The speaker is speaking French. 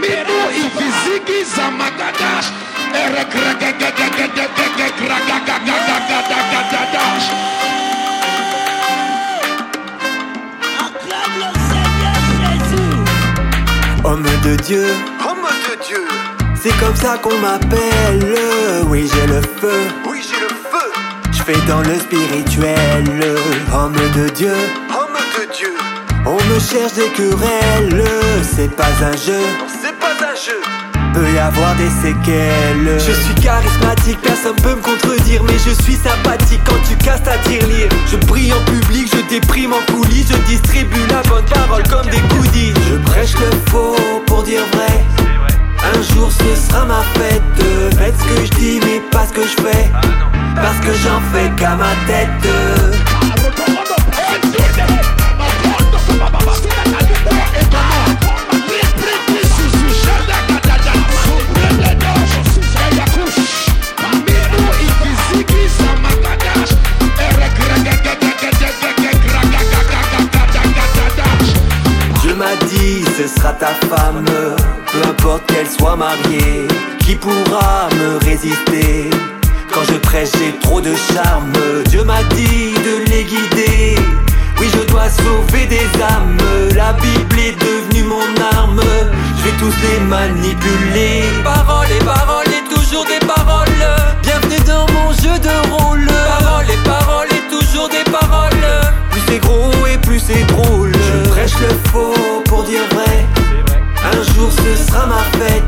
mibu ivizigi za magada. Homme de Dieu, homme de Dieu, c'est comme ça qu'on m'appelle. Oui, j'ai le feu, oui, j'ai le feu. Je fais dans le spirituel, homme de Dieu, homme de Dieu. On me cherche des querelles, c'est pas un jeu peut y avoir des séquelles. Je suis charismatique, personne peut me contredire, mais je suis sympathique quand tu casses ta tirelire. Je brille en public, je déprime en coulisses, je distribue la bonne parole comme des goodies. Je prêche le faux pour dire vrai. Un jour ce sera ma fête. Faites ce que je dis, mais pas ce que je fais. Parce que j'en fais qu'à ma tête. Dieu m'a dit, ce sera ta femme, peu importe qu'elle soit mariée, qui pourra me résister. Quand je prêche, j'ai trop de charme, Dieu m'a dit de les guider. Oui, je dois sauver des âmes, la Bible est devenue mon arme, je vais tous les manipuler. Paroles et paroles et toujours des paroles, bienvenue dans mon c'est. Je prêche le faux pour dire vrai. Un jour ce sera ma fête